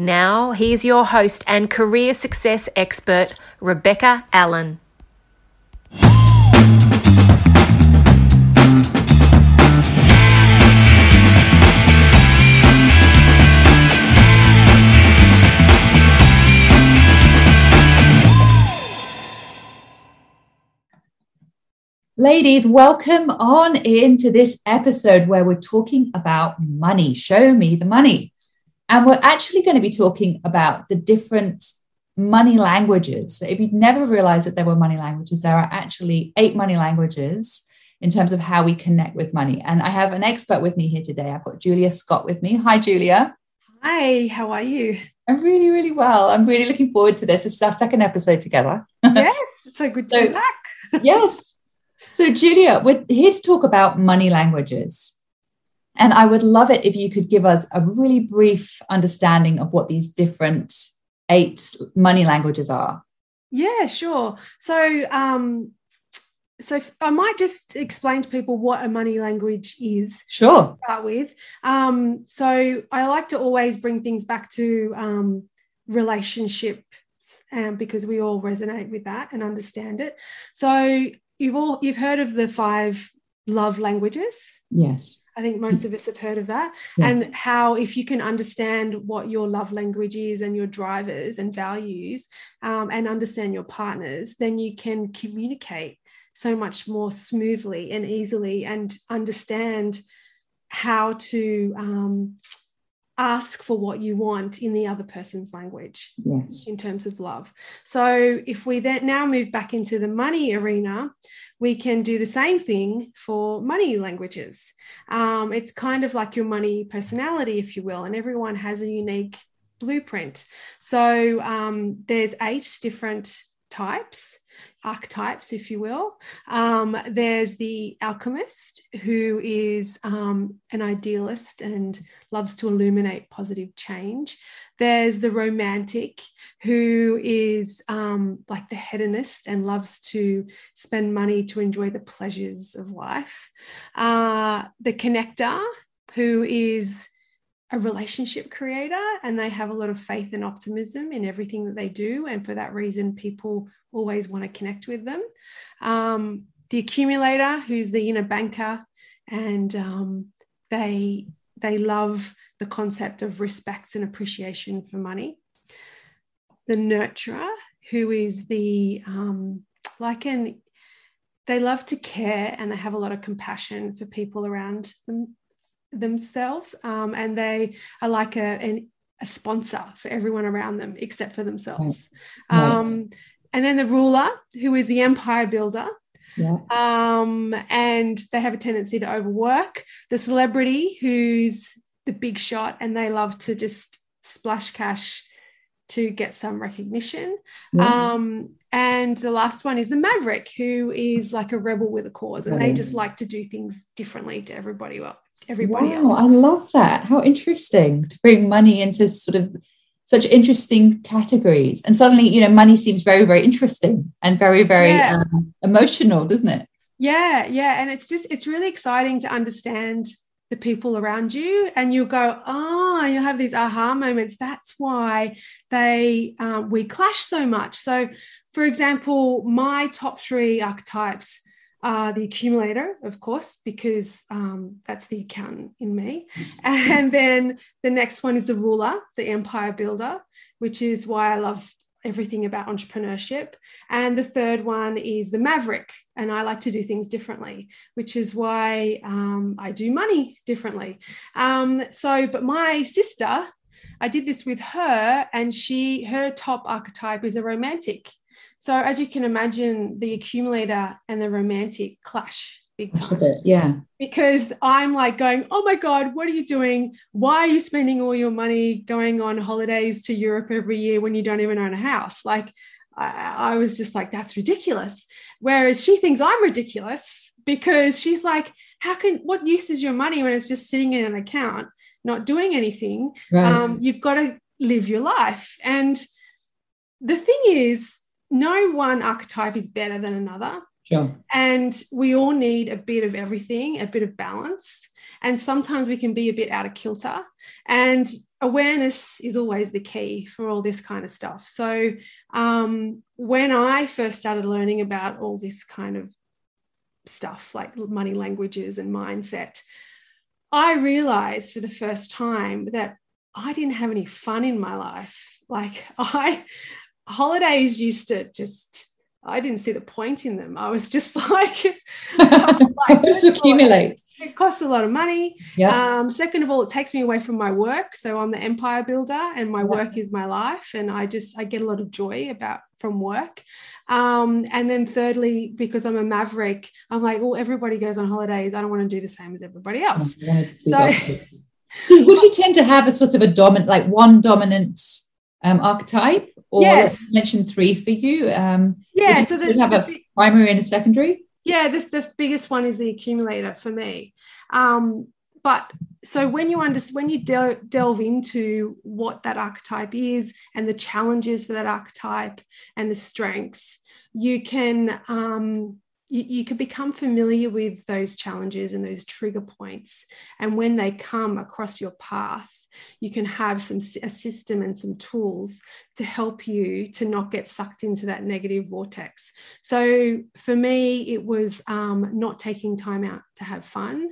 Now, here's your host and career success expert, Rebecca Allen. Ladies, welcome on into this episode where we're talking about money. Show me the money. And we're actually going to be talking about the different money languages. So if you'd never realized that there were money languages, there are actually eight money languages in terms of how we connect with money. And I have an expert with me here today. I've got Julia Scott with me. Hi, Julia. Hi, how are you? I'm really, really well. I'm really looking forward to this. This is our second episode together. yes, it's so good to so, be back. yes, so, Julia, we're here to talk about money languages. And I would love it if you could give us a really brief understanding of what these different eight money languages are. Yeah, sure. So, um, so I might just explain to people what a money language is. Sure. start with. Um, so I like to always bring things back to um, relationships um, because we all resonate with that and understand it. So you've all you've heard of the five love languages yes i think most of us have heard of that yes. and how if you can understand what your love language is and your drivers and values um, and understand your partners then you can communicate so much more smoothly and easily and understand how to um, ask for what you want in the other person's language yes. in terms of love. So if we then now move back into the money arena we can do the same thing for money languages. Um, it's kind of like your money personality if you will and everyone has a unique blueprint. So um, there's eight different types archetypes, if you will. Um, there's the alchemist, who is um, an idealist and loves to illuminate positive change. There's the romantic, who is um, like the hedonist and loves to spend money to enjoy the pleasures of life. Uh, the connector, who is a relationship creator and they have a lot of faith and optimism in everything that they do. And for that reason, people always want to connect with them. Um, the accumulator, who's the inner banker, and um, they they love the concept of respect and appreciation for money. The nurturer, who is the um, like an they love to care and they have a lot of compassion for people around them themselves um, and they are like a, an, a sponsor for everyone around them except for themselves right. Um, and then the ruler who is the empire builder yeah. um, and they have a tendency to overwork the celebrity who's the big shot and they love to just splash cash to get some recognition yeah. um, and the last one is the maverick who is like a rebel with a cause and they just like to do things differently to everybody else everybody wow, else. I love that. How interesting to bring money into sort of such interesting categories. And suddenly, you know, money seems very, very interesting and very, very yeah. um, emotional, doesn't it? Yeah, yeah. And it's just, it's really exciting to understand the people around you and you'll go oh you'll have these aha moments that's why they um, we clash so much so for example my top three archetypes uh, the accumulator, of course, because um, that's the accountant in me. And then the next one is the ruler, the empire builder, which is why I love everything about entrepreneurship. And the third one is the maverick, and I like to do things differently, which is why um, I do money differently. Um, so, but my sister, I did this with her, and she, her top archetype is a romantic. So as you can imagine, the accumulator and the romantic clash big time. yeah. Because I'm like going, oh my God, what are you doing? Why are you spending all your money going on holidays to Europe every year when you don't even own a house? Like, I, I was just like, that's ridiculous. Whereas she thinks I'm ridiculous because she's like, how can what use is your money when it's just sitting in an account, not doing anything? Right. Um, you've got to live your life. And the thing is, no one archetype is better than another. Sure. And we all need a bit of everything, a bit of balance. And sometimes we can be a bit out of kilter. And awareness is always the key for all this kind of stuff. So um, when I first started learning about all this kind of stuff like money languages and mindset, I realized for the first time that I didn't have any fun in my life. Like I holidays used to just I didn't see the point in them. I was just like, was like to accumulate. All, it costs a lot of money. Yeah. Um, second of all, it takes me away from my work. So I'm the empire builder, and my work is my life, and I just I get a lot of joy about from work. Um, and then thirdly, because I'm a maverick, I'm like, well, everybody goes on holidays. I don't want to do the same as everybody else. So, so would you tend to have a sort of a dominant, like one dominant um, archetype, or yes. mention three for you? Um, yeah, so the, have the, a primary and a secondary. Yeah, the, the biggest one is the accumulator for me. Um, but so when you understand when you del- delve into what that archetype is and the challenges for that archetype and the strengths, you can um, you, you can become familiar with those challenges and those trigger points. And when they come across your path, you can have some a system and some tools to help you to not get sucked into that negative vortex. So for me, it was um, not taking time out to have fun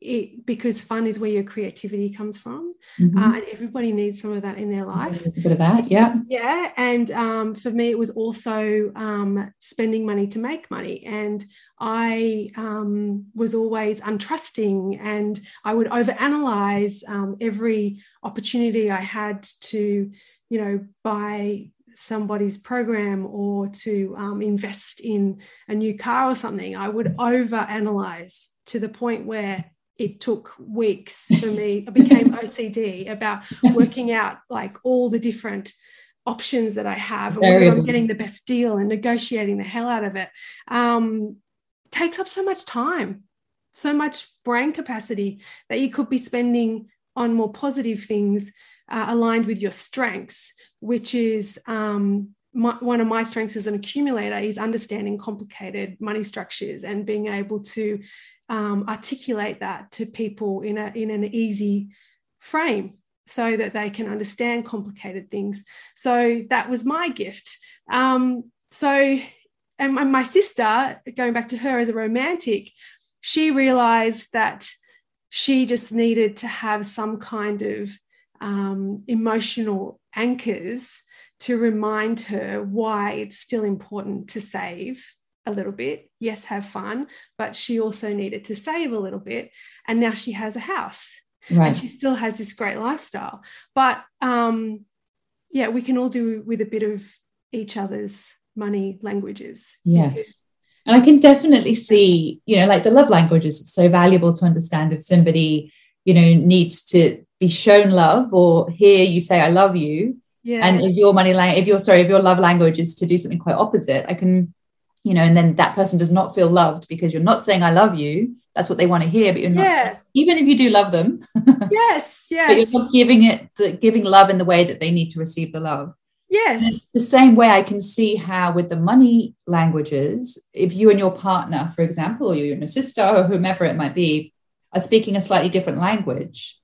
it, because fun is where your creativity comes from, mm-hmm. uh, and everybody needs some of that in their life. A bit of that, yeah, yeah. And um, for me, it was also um, spending money to make money, and I um, was always untrusting, and I would overanalyze um, every opportunity I had to, you know, buy somebody's program or to um, invest in a new car or something, I would overanalyze to the point where it took weeks for me. I became OCD about working out like all the different options that I have and whether I'm getting the best deal and negotiating the hell out of it. Um, takes up so much time, so much brain capacity that you could be spending on more positive things uh, aligned with your strengths, which is um, my, one of my strengths as an accumulator is understanding complicated money structures and being able to um, articulate that to people in, a, in an easy frame so that they can understand complicated things. So that was my gift. Um, so, and my, sister, going back to her as a romantic, she realized that she just needed to have some kind of um, emotional anchors to remind her why it's still important to save a little bit. Yes, have fun, but she also needed to save a little bit. And now she has a house. Right. And she still has this great lifestyle. But um, yeah, we can all do with a bit of each other's money languages. Yes. And I can definitely see, you know, like the love languages, it's so valuable to understand if somebody, you know, needs to be shown love or hear you say, I love you. Yeah. And if your money language, if your sorry, if your love language is to do something quite opposite, I can you know, and then that person does not feel loved because you're not saying I love you. That's what they want to hear, but you're not. Yes. Saying, even if you do love them. yes, yes. But you're not giving it the giving love in the way that they need to receive the love. Yes. the same way I can see how with the money languages, if you and your partner, for example, or you and your sister or whomever it might be, are speaking a slightly different language,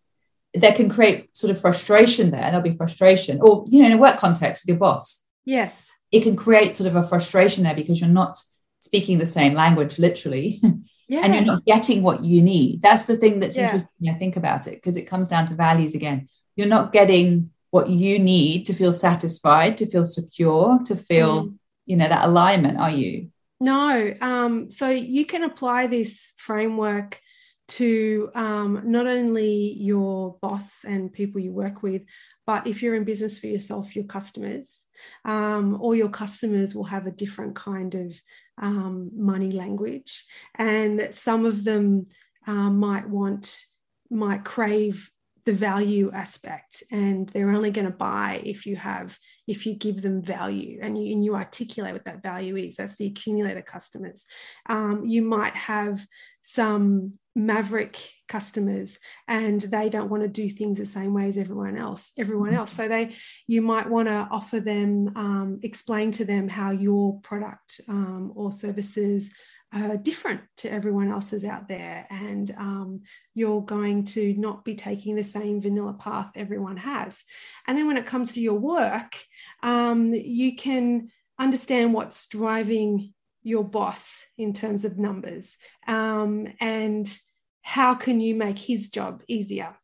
that can create sort of frustration there. There'll be frustration, or you know, in a work context with your boss. Yes it can create sort of a frustration there because you're not speaking the same language literally yeah. and you're not getting what you need that's the thing that's yeah. interesting i think about it because it comes down to values again you're not getting what you need to feel satisfied to feel secure to feel mm. you know that alignment are you no um, so you can apply this framework to um, not only your boss and people you work with but if you're in business for yourself, your customers, um, all your customers will have a different kind of um, money language. And some of them um, might want, might crave the value aspect and they're only going to buy if you have if you give them value and you, and you articulate what that value is that's the accumulator customers um, you might have some maverick customers and they don't want to do things the same way as everyone else everyone mm-hmm. else so they you might want to offer them um, explain to them how your product um, or services are different to everyone else's out there, and um, you're going to not be taking the same vanilla path everyone has. And then when it comes to your work, um, you can understand what's driving your boss in terms of numbers um, and how can you make his job easier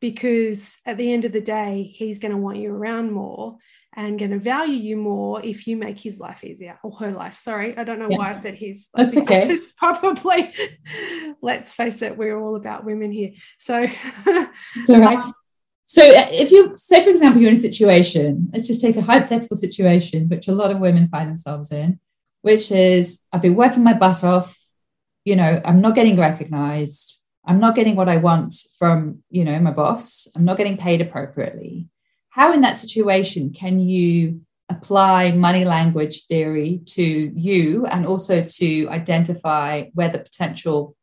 because at the end of the day he's going to want you around more and going to value you more if you make his life easier or her life. Sorry, I don't know yeah. why I said his. That's okay. It's probably, let's face it, we're all about women here. So, it's all right. So, uh, if you say, for example, you're in a situation, let's just take a hypothetical situation, which a lot of women find themselves in, which is I've been working my butt off, you know, I'm not getting recognized. I'm not getting what I want from, you know, my boss. I'm not getting paid appropriately how in that situation can you apply money language theory to you and also to identify where the potential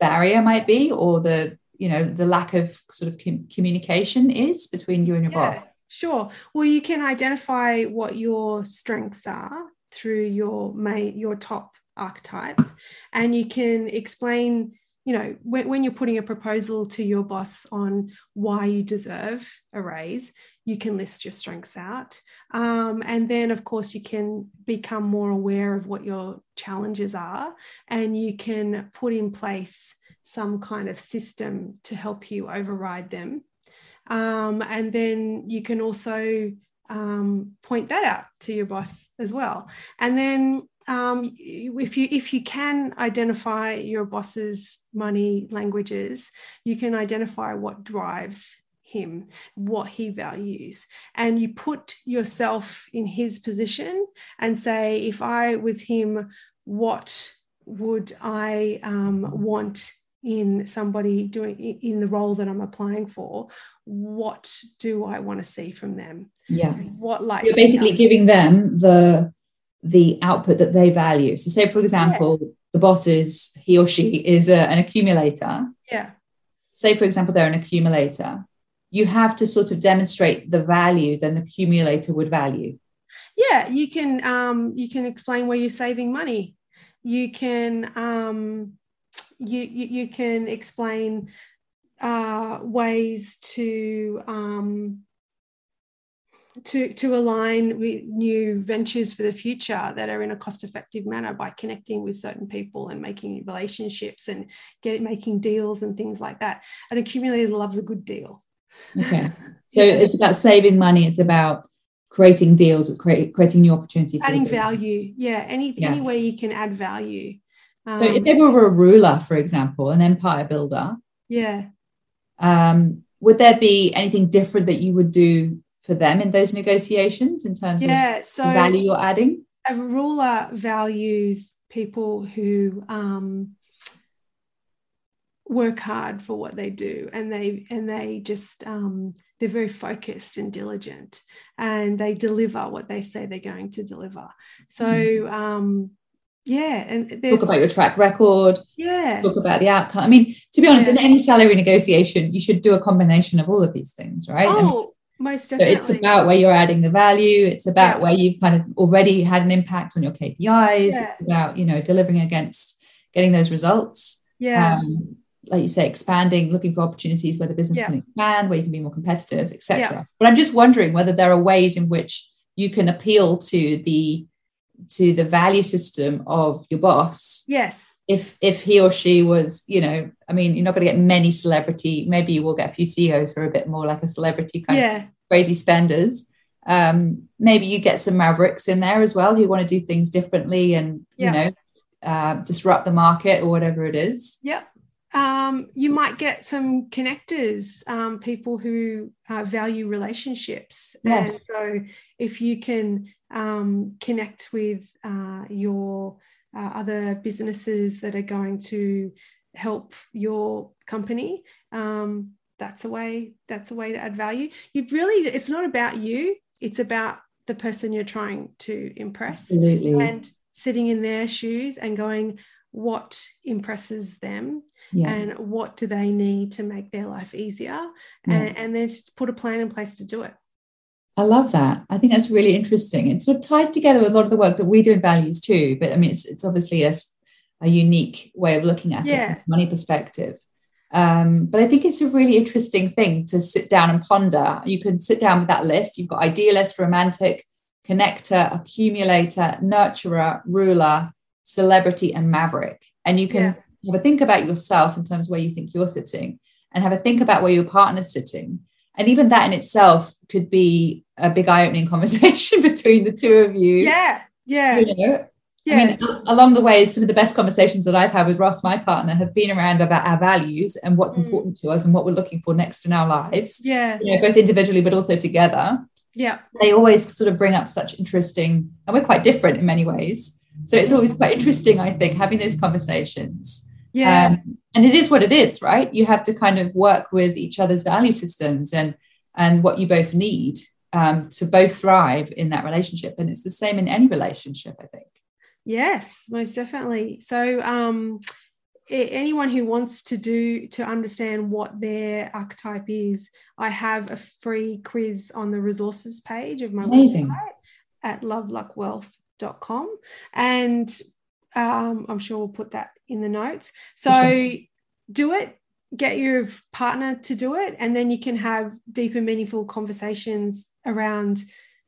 barrier might be or the you know the lack of sort of com- communication is between you and your yeah, boss sure well you can identify what your strengths are through your main your top archetype. And you can explain you know when, when you're putting a proposal to your boss on why you deserve a raise you can list your strengths out. Um, and then of course you can become more aware of what your challenges are and you can put in place some kind of system to help you override them. Um, and then you can also um, point that out to your boss as well. And then um, if you if you can identify your boss's money languages, you can identify what drives him, what he values, and you put yourself in his position and say, if I was him, what would I um, want in somebody doing in the role that I'm applying for? What do I want to see from them? Yeah. What like you're basically giving them the the output that they value. So, say for example, yeah. the boss is he or she is a, an accumulator. Yeah. Say for example, they're an accumulator. You have to sort of demonstrate the value that an accumulator would value. Yeah, you can um, you can explain where you're saving money. You can um, you, you you can explain uh, ways to um, to, to align with new ventures for the future that are in a cost effective manner by connecting with certain people and making relationships and get making deals and things like that. An accumulator loves a good deal. Okay. So yeah. it's about saving money. It's about creating deals, create, creating new opportunities. Adding value. Yeah. Any, yeah. any way you can add value. Um, so if they were a ruler, for example, an empire builder. Yeah. Um, would there be anything different that you would do for them in those negotiations in terms yeah, of so value you're adding? A ruler values people who um, work hard for what they do and they and they just um, they're very focused and diligent and they deliver what they say they're going to deliver so mm. um, yeah and talk about your track record yeah talk about the outcome i mean to be honest yeah. in any salary negotiation you should do a combination of all of these things right oh, most definitely. So it's about where you're adding the value. It's about yeah. where you've kind of already had an impact on your KPIs. Yeah. It's about, you know, delivering against getting those results. Yeah. Um, like you say, expanding, looking for opportunities where the business yeah. can expand, where you can be more competitive, etc. But I'm just wondering whether there are ways in which you can appeal to the to the value system of your boss. Yes. If if he or she was, you know, I mean, you're not going to get many celebrity. Maybe you will get a few CEOs who are a bit more like a celebrity kind yeah. of crazy spenders. Um, maybe you get some mavericks in there as well who want to do things differently and yeah. you know uh, disrupt the market or whatever it is. Yep. Um, you might get some connectors, um, people who uh, value relationships. Yes. And so if you can um, connect with uh, your uh, other businesses that are going to help your company, um, that's a way that's a way to add value you really it's not about you it's about the person you're trying to impress Absolutely. and sitting in their shoes and going what impresses them yeah. and what do they need to make their life easier Yeah. and, and then put a plan in place to do it I love that. I think that's really interesting. It sort of ties together with a lot of the work that we do in values too. But I mean, it's, it's obviously a, a unique way of looking at it from a money perspective. Um, but I think it's a really interesting thing to sit down and ponder. You can sit down with that list. You've got idealist, romantic, connector, accumulator, nurturer, ruler, celebrity, and maverick. And you can have a think about yourself in terms of where you think you're sitting and have a think about where your partner's sitting. And even that in itself could be a big eye-opening conversation between the two of you. yeah yeah You know, yeah I mean, along the way, some of the best conversations that I've had with Ross, my partner, have been around about our values and what's Mm. important to us and what we're looking for next in our lives. yeah You know, both individually but also together. yeah They always sort of bring up such interesting, and we're quite different in many ways. So it's always quite interesting, I think, having those conversations. Yeah Um, and it is what it is, right? You have to kind of work with each other's value systems and and what you both need um, to both thrive in that relationship. And it's the same in any relationship, I think. Yes, most definitely. So, um, anyone who wants to do to understand what their archetype is, I have a free quiz on the resources page of my Amazing. website at loveluckwealth.com. And um, I'm sure we'll put that in the notes. So, sure. do it. Get your partner to do it, and then you can have deep and meaningful conversations around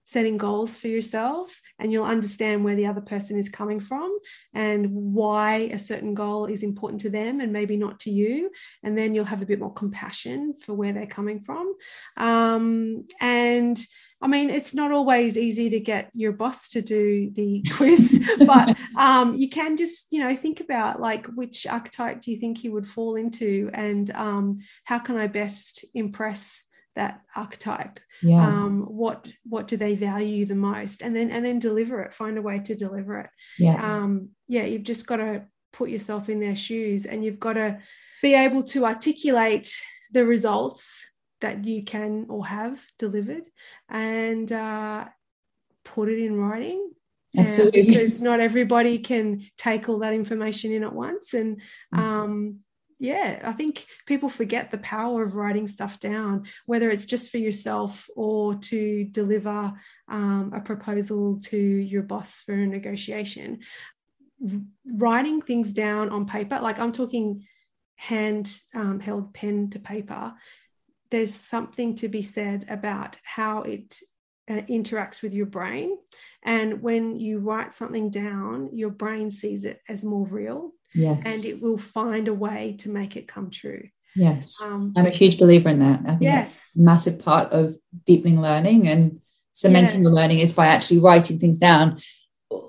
setting goals for yourselves and you'll understand where the other person is coming from and why a certain goal is important to them and maybe not to you. And then you'll have a bit more compassion for where they're coming from. Um, and I mean, it's not always easy to get your boss to do the quiz, but um, you can just, you know, think about like which archetype do you think you would fall into, and um, how can I best impress that archetype? Yeah. um, what what do they value the most and then and then deliver it find a way to deliver it yeah. um, yeah you've just got to put yourself in their shoes and you've got to be able to articulate the results that you can or have delivered and uh, put it in writing Absolutely. because not everybody can take all that information in at once and Mm. um, yeah i think people forget the power of writing stuff down whether it's just for yourself or to deliver um, a proposal to your boss for a negotiation. Writing things down on paper like i'm talking hand um, held pen to paper there's something to be said about how it uh, interacts with your brain and when you write something down your brain sees it as more real yes. and it will find a way to make it come true yes. um, I'm a huge believer in that. I think that's a massive part of deepening learning and cementing Yeah. the learning is by actually writing things down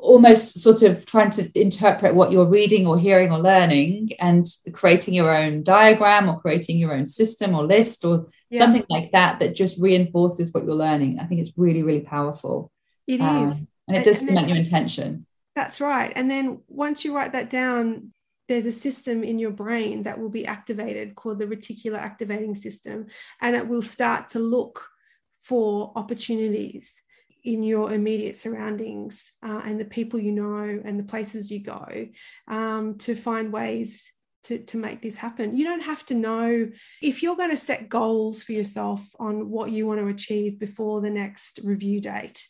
almost sort of trying to interpret what you're reading or hearing or learning and creating your own diagram or creating your own system or list or Yeah. something like that that just reinforces what you're learning i think it's really really powerful it is Um, and it does and cement your intention That's right. And then once you write that down, there's a system in your brain that will be activated called the reticular activating system. And it will start to look for opportunities in your immediate surroundings uh, and the people you know and the places you go um, to find ways to, to make this happen. You don't have to know if you're going to set goals for yourself on what you want to achieve before the next review date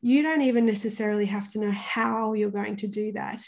you don't even necessarily have to know how you're going to do that.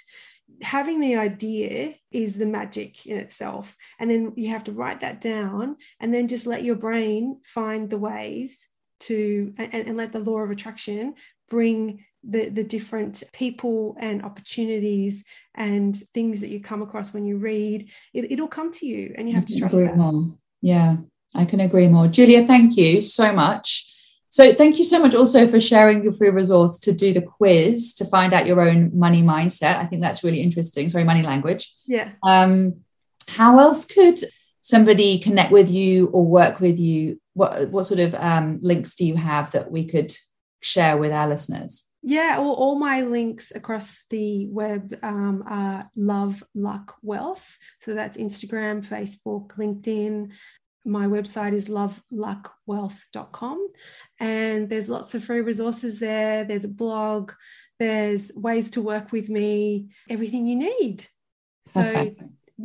Having the idea is the magic in itself. And then you have to write that down and then just let your brain find the ways to, and, and let the law of attraction bring the, the different people and opportunities and things that you come across when you read. It, it'll come to you and you have to trust agree that. more. Yeah, I can agree more. Julia, thank you so much. So, thank you so much also for sharing your free resource to do the quiz to find out your own money mindset. I think that's really interesting. Sorry, money language. Yeah. Um, how else could somebody connect with you or work with you? What what sort of um, links do you have that we could share with our listeners? Yeah, all, all my links across the web um, are Love Luck Wealth. So that's Instagram, Facebook, LinkedIn. my website is loveluckwealth.com and there's lots of free resources there. There's a blog, there's ways to work with me, everything you need. So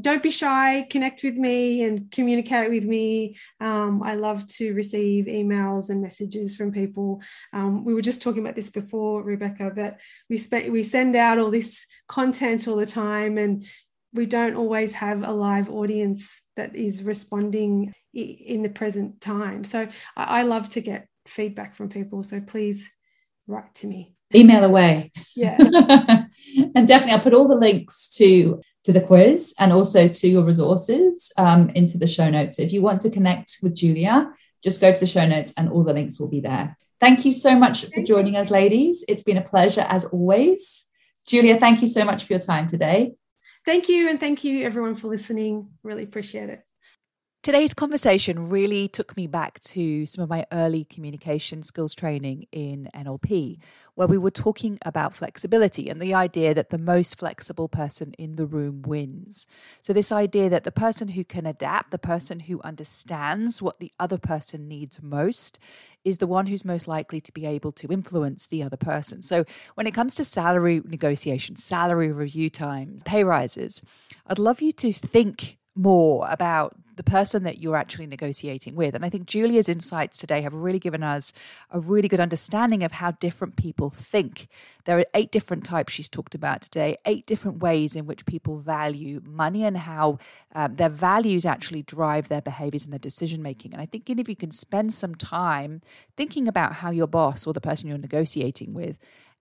don't be shy, connect with me and communicate with me. Um, I love to receive emails and messages from people. Um, we were just talking about this before, Rebecca, but we, spe- we send out all this content all the time and we don't always have a live audience that is responding in the present time. So I, I love to get feedback from people. So please write to me. Email away. Yeah. and definitely I'll put all the links to to the quiz and also to your resources um, into the show notes. So if you want to connect with Julia, just go to the show notes and all the links will be there. Thank you so much for joining us, ladies. It's been a pleasure as always. Julia, thank you so much for your time today. Thank you. And thank you, everyone, for listening. Really appreciate it. Today's conversation really took me back to some of my early communication skills training in NLP, where we were talking about flexibility and the idea that the most flexible person in the room wins. So, this idea that the person who can adapt, the person who understands what the other person needs most, is the one who's most likely to be able to influence the other person. So, when it comes to salary negotiations, salary review times, pay rises, I'd love you to think more about the person that you're actually negotiating with. And I think Julia's insights today have really given us a really good understanding of how different people think. There are eight different types she's talked about today, eight different ways in which people value money and how um, their values actually drive their behaviors and their decision making. And I think if you can spend some time thinking about how your boss or the person you're negotiating with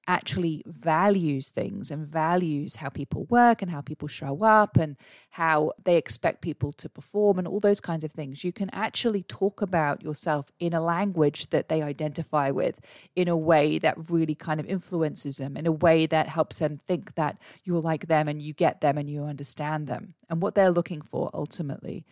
actually values things and values how people work and how people show up and how they expect people to perform and all those kinds of things. You can actually talk about yourself in a language that they identify with in a way that really kind of influences them, in a way that helps them think that you're like them and you get them and you understand them and what they're looking for ultimately.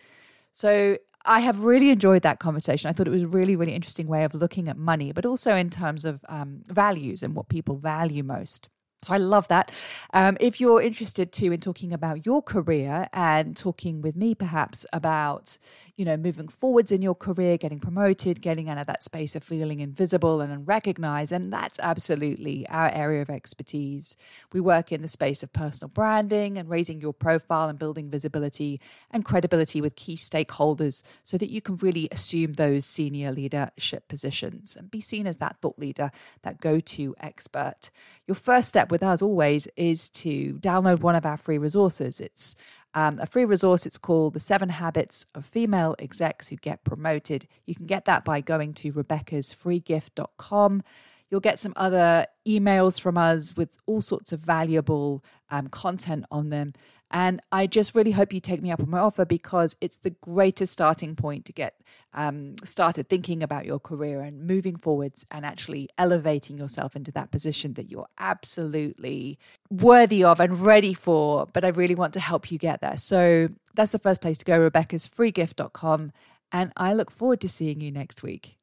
So I have really enjoyed that conversation. I thought it was a really, really interesting way of looking at money, but also in terms of um, values and what people value most. So I love that. Um, if you're interested too in talking about your career and talking with me perhaps about, you know, moving forwards in your career, getting promoted, getting out of that space of feeling invisible and unrecognized, and that's absolutely our area of expertise. We work in the space of personal branding and raising your profile and building visibility and credibility with key stakeholders so that you can really assume those senior leadership positions and be seen as that thought leader, that go-to expert your first step with us always is to download one of our free resources. It's um, a free resource. It's called The Seven Habits of Female Execs Who Get Promoted. You can get that by going to rebeccasfreegift.com. You'll get some other emails from us with all sorts of valuable um, content on them. And I just really hope you take me up on my offer because it's the greatest starting point to get um, started thinking about your career and moving forwards and actually elevating yourself into that position that you're absolutely worthy of and ready for. But I really want to help you get there. So that's the first place to go, Rebecca's rebeccasfreegift.com. And I look forward to seeing you next week.